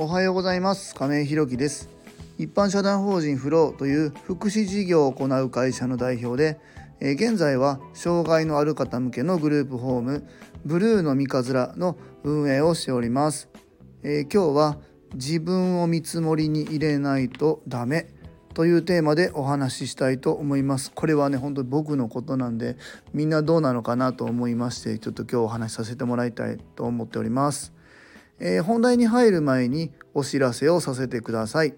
おはようございます。亀井ひろきです。一般社団法人フローという福祉事業を行う会社の代表で現在は障害のある方向けのグループホームブルーの三日面の運営をしております、えー、今日は自分を見積もりに入れないとダメというテーマでお話ししたいと思います。これはね本当に僕のことなんでみんなどうなのかなと思いましてちょっと今日お話しさせてもらいたいと思っております、えー、本題に入る前にお知らせをさせてください、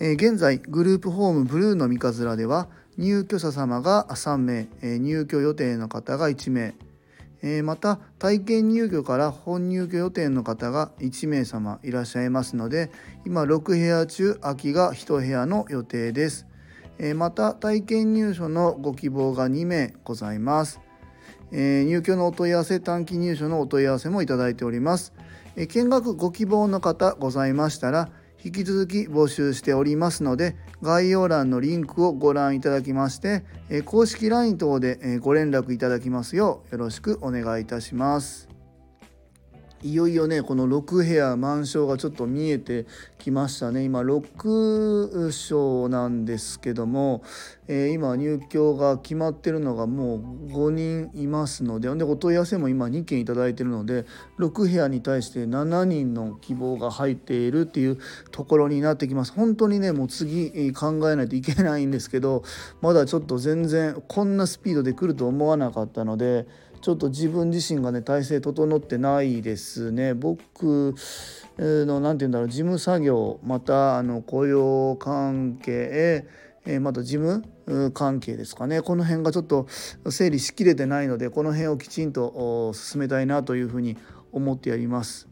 えー、現在グループホームブルーの三日面では入居者様が3名、えー、入居予定の方が1名えまた体験入居から本入居予定の方が1名様いらっしゃいますので今6部屋中空きが1部屋の予定です、えまた体験入所のご希望が2名ございます、え入居のお問い合わせ短期入所のお問い合わせもいただいております、え見学ご希望の方ございましたら引き続き募集しておりますので概要欄のリンクをご覧いただきまして公式 LINE 等でご連絡いただきますようよろしくお願いいたします。いよいよねこの6部屋満床がちょっと見えてきましたね。今6床なんですけども、えー、今入居が決まってるのがもう5人いますのででお問い合わせも今2件頂いてるので6部屋に対して7人の希望が入っているっていうところになってきます。本当にねもう次考えないといけないんですけどまだちょっと全然こんなスピードで来ると思わなかったのでちょっと自分自身がね体制整ってないですね僕の何て言うんだろう事務作業またあの雇用関係えまた事務関係ですかねこの辺がちょっと整理しきれてないのでこの辺をきちんと進めたいなというふうに思ってやります。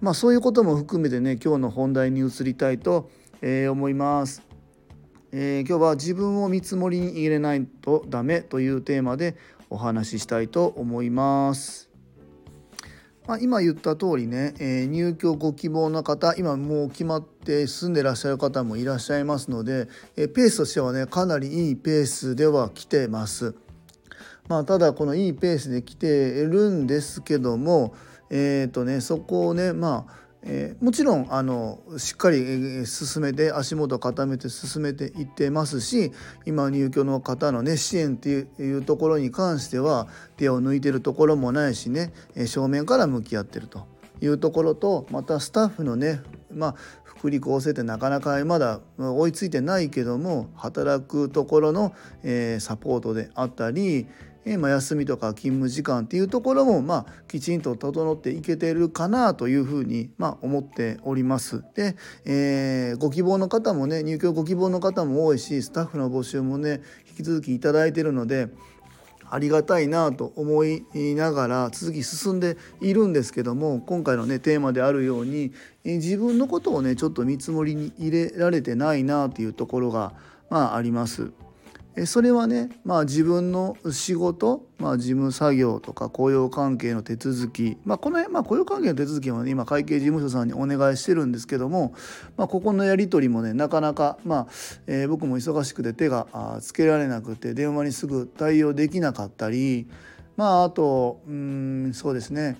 まあそういうことも含めてね今日の本題に移りたいと、え思います。えー、今日は自分を見積もりに入れないとダメというテーマでお話ししたいと思います。まあ、今言った通りね、えー、入居ご希望の方今もう決まって住んでらっしゃる方もいらっしゃいますので、えー、ペースとしてはねかなりいいペースでは来てます。まあ、ただこのいいペースで来てるんですけどもえっ、ー、とねそこをねまあえー、もちろんあのしっかり進めて足元固めて進めていってますし今入居の方のね支援っていうところに関しては手を抜いてるところもないしね正面から向き合ってると。いうところとまたスタッフのねまあ福利厚生ってなかなかまだ追いついてないけども働くところの、えー、サポートであったりえまあ、休みとか勤務時間っていうところも、まあ、きちんと整っていけてるかなというふうに、まあ、思っております。で、えー、ご希望の方もね入居ご希望の方も多いしスタッフの募集もね引き続き頂いてるのでありがたいなと思いながら続き進んでいるんですけども今回のねテーマであるように自分のことをねちょっと見積もりに入れられてないなというところがまああります。それはね、まあ、自分の仕事、まあ、事務作業とか雇用関係の手続き、まあ、この辺、まあ、雇用関係の手続きは、ね、今会計事務所さんにお願いしてるんですけども、まあ、ここのやり取りもねなかなか、まあえー、僕も忙しくて手がつけられなくて電話にすぐ対応できなかったりまああとうんそうですね。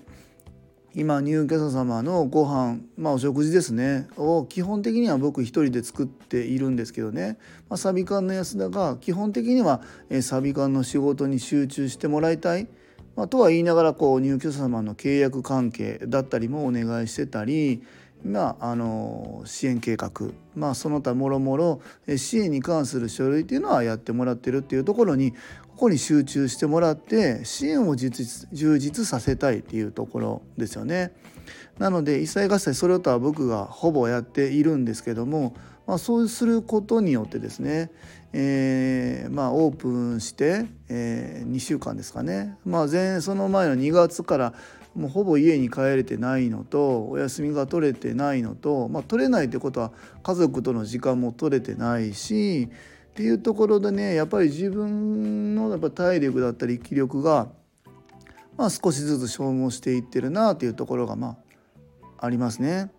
今入居者様のご飯まあお食事ですね。を基本的には僕一人で作っているんですけどね、まあ、サビ館の安田が基本的にはサビ館の仕事に集中してもらいたい、まあ、とは言いながらこう入居者様の契約関係だったりもお願いしてたりまあ、あの支援計画、まあ、その他もろもろ支援に関する書類っていうのはやってもらってるっていうところにここに集中してもらって支援を充実させたいっていうところですよね。なので一切合切それとは僕がほぼやっているんですけども、まあ、そうすることによってですね、えー、まあオープンして、えー、2週間ですかね、まあ前、その前の2月からもうほぼ家に帰れてないのとお休みが取れてないのと、まあ、取れないってことは家族との時間も取れてないしっていうところでねやっぱり自分のやっぱ体力だったり気力が、まあ、少しずつ消耗していってるなというところがまあありますね。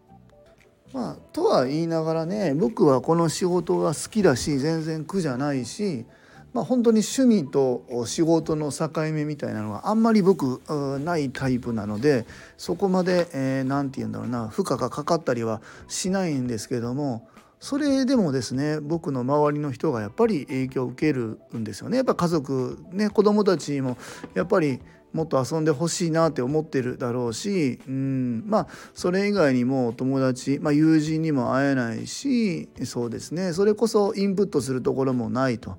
まあ、とは言いながらね僕はこの仕事が好きだし全然苦じゃないしまあ、本当に趣味と仕事の境目みたいなのはあんまり僕ないタイプなのでそこまで何、えー、て言うんだろうな負荷がかかったりはしないんですけどもそれでもですね僕の周りの人がやっぱり影響を受けるんですよね。やっぱ家族ね子供たちもやっぱりもっと遊んでほしいなって思ってるだろうし、うん、まあそれ以外にも友達、まあ、友人にも会えないしそうですね。それこそインプットするところもないと、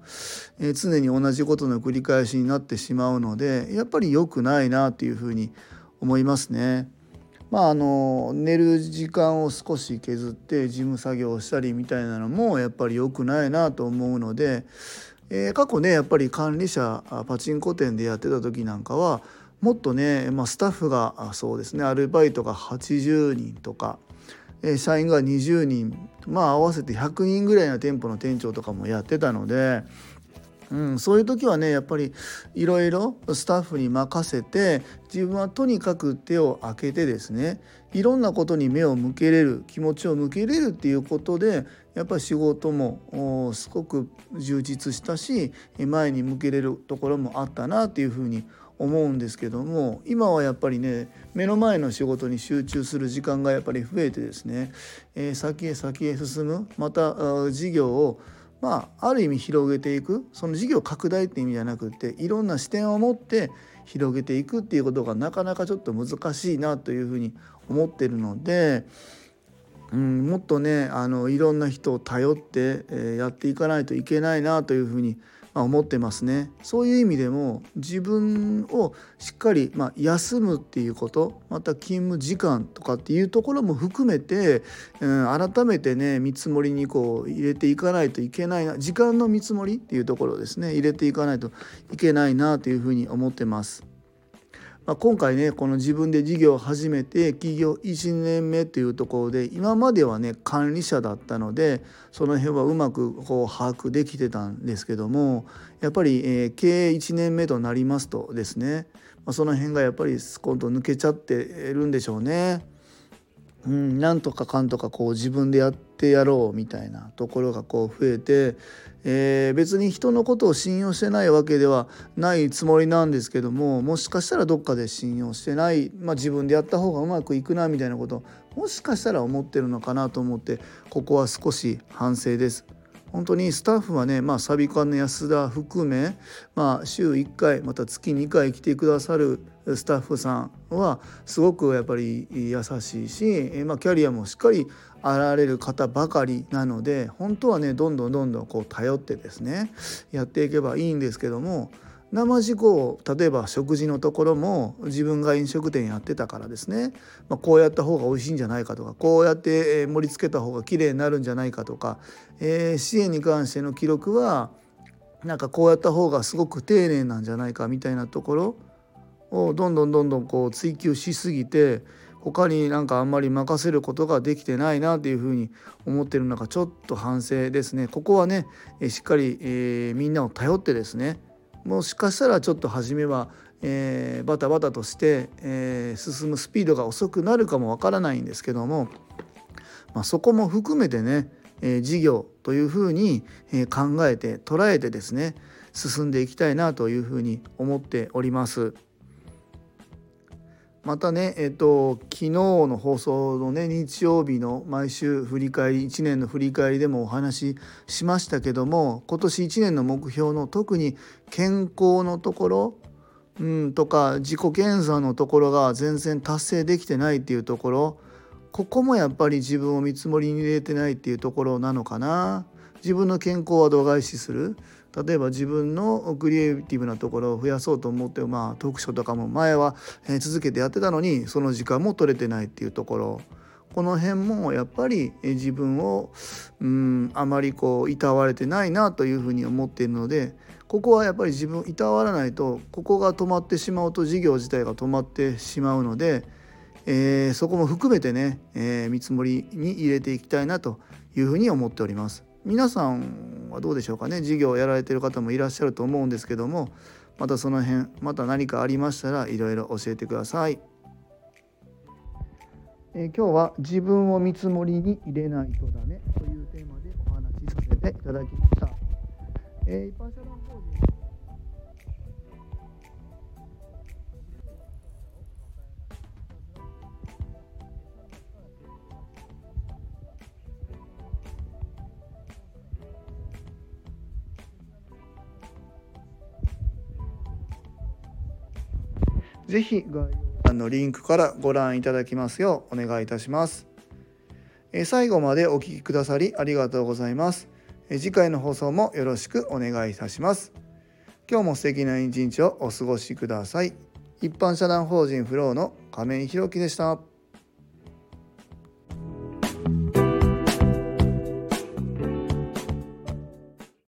えー、常に同じことの繰り返しになってしまうのでやっぱり良くないなっていうふうに思いますね。まあ、あの寝る時間を少し削って事務作業をしたりみたいなのもやっぱり良くないなと思うのでえ、過去ねやっぱり管理者パチンコ店でやってた時なんかはもっとね、まあ、スタッフがそうですねアルバイトが80人とか、え、社員が20人まあ合わせて100人ぐらいの店舗の店長とかもやってたので。うん、そういう時はねやっぱりいろいろスタッフに任せて自分はとにかく手を空けてですねいろんなことに目を向けれる気持ちを向けれるっていうことでやっぱり仕事もすごく充実したし前に向けれるところもあったなっていうふうに思うんですけども今はやっぱりね目の前の仕事に集中する時間がやっぱり増えてですね、えー、先へ先へ進むまた事業をまあある意味広げていくその事業拡大って意味じゃなくていろんな視点を持って広げていくっていうことがなかなかちょっと難しいなというふうに思ってるので。うん、もっとねあのいろんな人を頼って、えー、やっていかないといけないなというふうに、まあ、思ってますね。そういう意味でも自分をしっかり、まあ、休むっていうことまた勤務時間とかっていうところも含めて、うん、改めてね見積もりにこう入れていかないといけないな時間の見積もりっていうところですね入れていかないといけないなというふうに思ってます。まあ、今回ねこの自分で事業を始めて企業1年目というところで今まではね管理者だったのでその辺はうまくこう把握できてたんですけどもやっぱり、え、経営1年目となりますとですね、まあ、その辺がやっぱり今度抜けちゃってるんでしょうね。うん、なんとかかんとかこう自分でやってやろうみたいなところがこう増えて、えー、別に人のことを信用してないわけではないつもりなんですけどももしかしたらどっかで信用してない、まあ、自分でやった方がうまくいくなみたいなこともしかしたら思ってるのかなと思ってここは少し反省です。本当にスタッフはね、まあ、サビ館の安田含め、まあ、週1回また月2回来てくださるスタッフさんはすごくやっぱり優しいし、まあ、キャリアもしっかりあられる方ばかりなので本当はねどんどんどんどんこう頼ってですねやっていけばいいんですけども生事故例えば食事のところも自分が飲食店やってたからですね、まあ、こうやった方が美味しいんじゃないかとかこうやって盛り付けた方が綺麗になるんじゃないかとか、えー、支援に関しての記録はなんかこうやった方がすごく丁寧なんじゃないかみたいなところをどんどんどんどんこう追求しすぎて他になんかあんまり任せることができてないなっていうふうに思ってるのがちょっと反省ですね。ここはねしっかり、えー、みんなを頼ってですねもしかしたらちょっと初めは、えー、バタバタとして、えー、進むスピードが遅くなるかもわからないんですけども、まあ、そこも含めてね、えー、事業というふうに、え考えて捉えてですね進んでいきたいなというふうに思っております。またね、えっと、昨日の放送のね日曜日の毎週振り返り1年の振り返りでもお話ししましたけども今年1年の目標の特に健康のところ、うん、とか自己検査のところが全然達成できてないっていうところここもやっぱり自分を見積もりに入れてないっていうところなのかな。自分の健康は度外視する例えば自分のクリエイティブなところを増やそうと思って、まあ、トークショーとかも前は続けてやってたのにその時間も取れてないっていうところこの辺もやっぱり自分をうんあまりこういたわれてないなというふうに思っているのでここはやっぱり自分いたわらないとここが止まってしまうと事業自体が止まってしまうので、えー、そこも含めてね、えー、見積もりに入れていきたいなというふうに思っております。皆さんはどうでしょうかね？事業をやられてる方もいらっしゃると思うんですけどもまたその辺また何かありましたらいろいろ教えてください。え、今日は自分を見積もりに入れないとダメというテーマでお話しさせていただきました。えー、ぜひ概要欄のリンクからご覧いただきますようお願いいたします。え最後までお聴きくださりありがとうございます。え次回の放送もよろしくお願いいたします。今日も素敵な一日をお過ごしください。一般社団法人フローの亀井宏樹でした。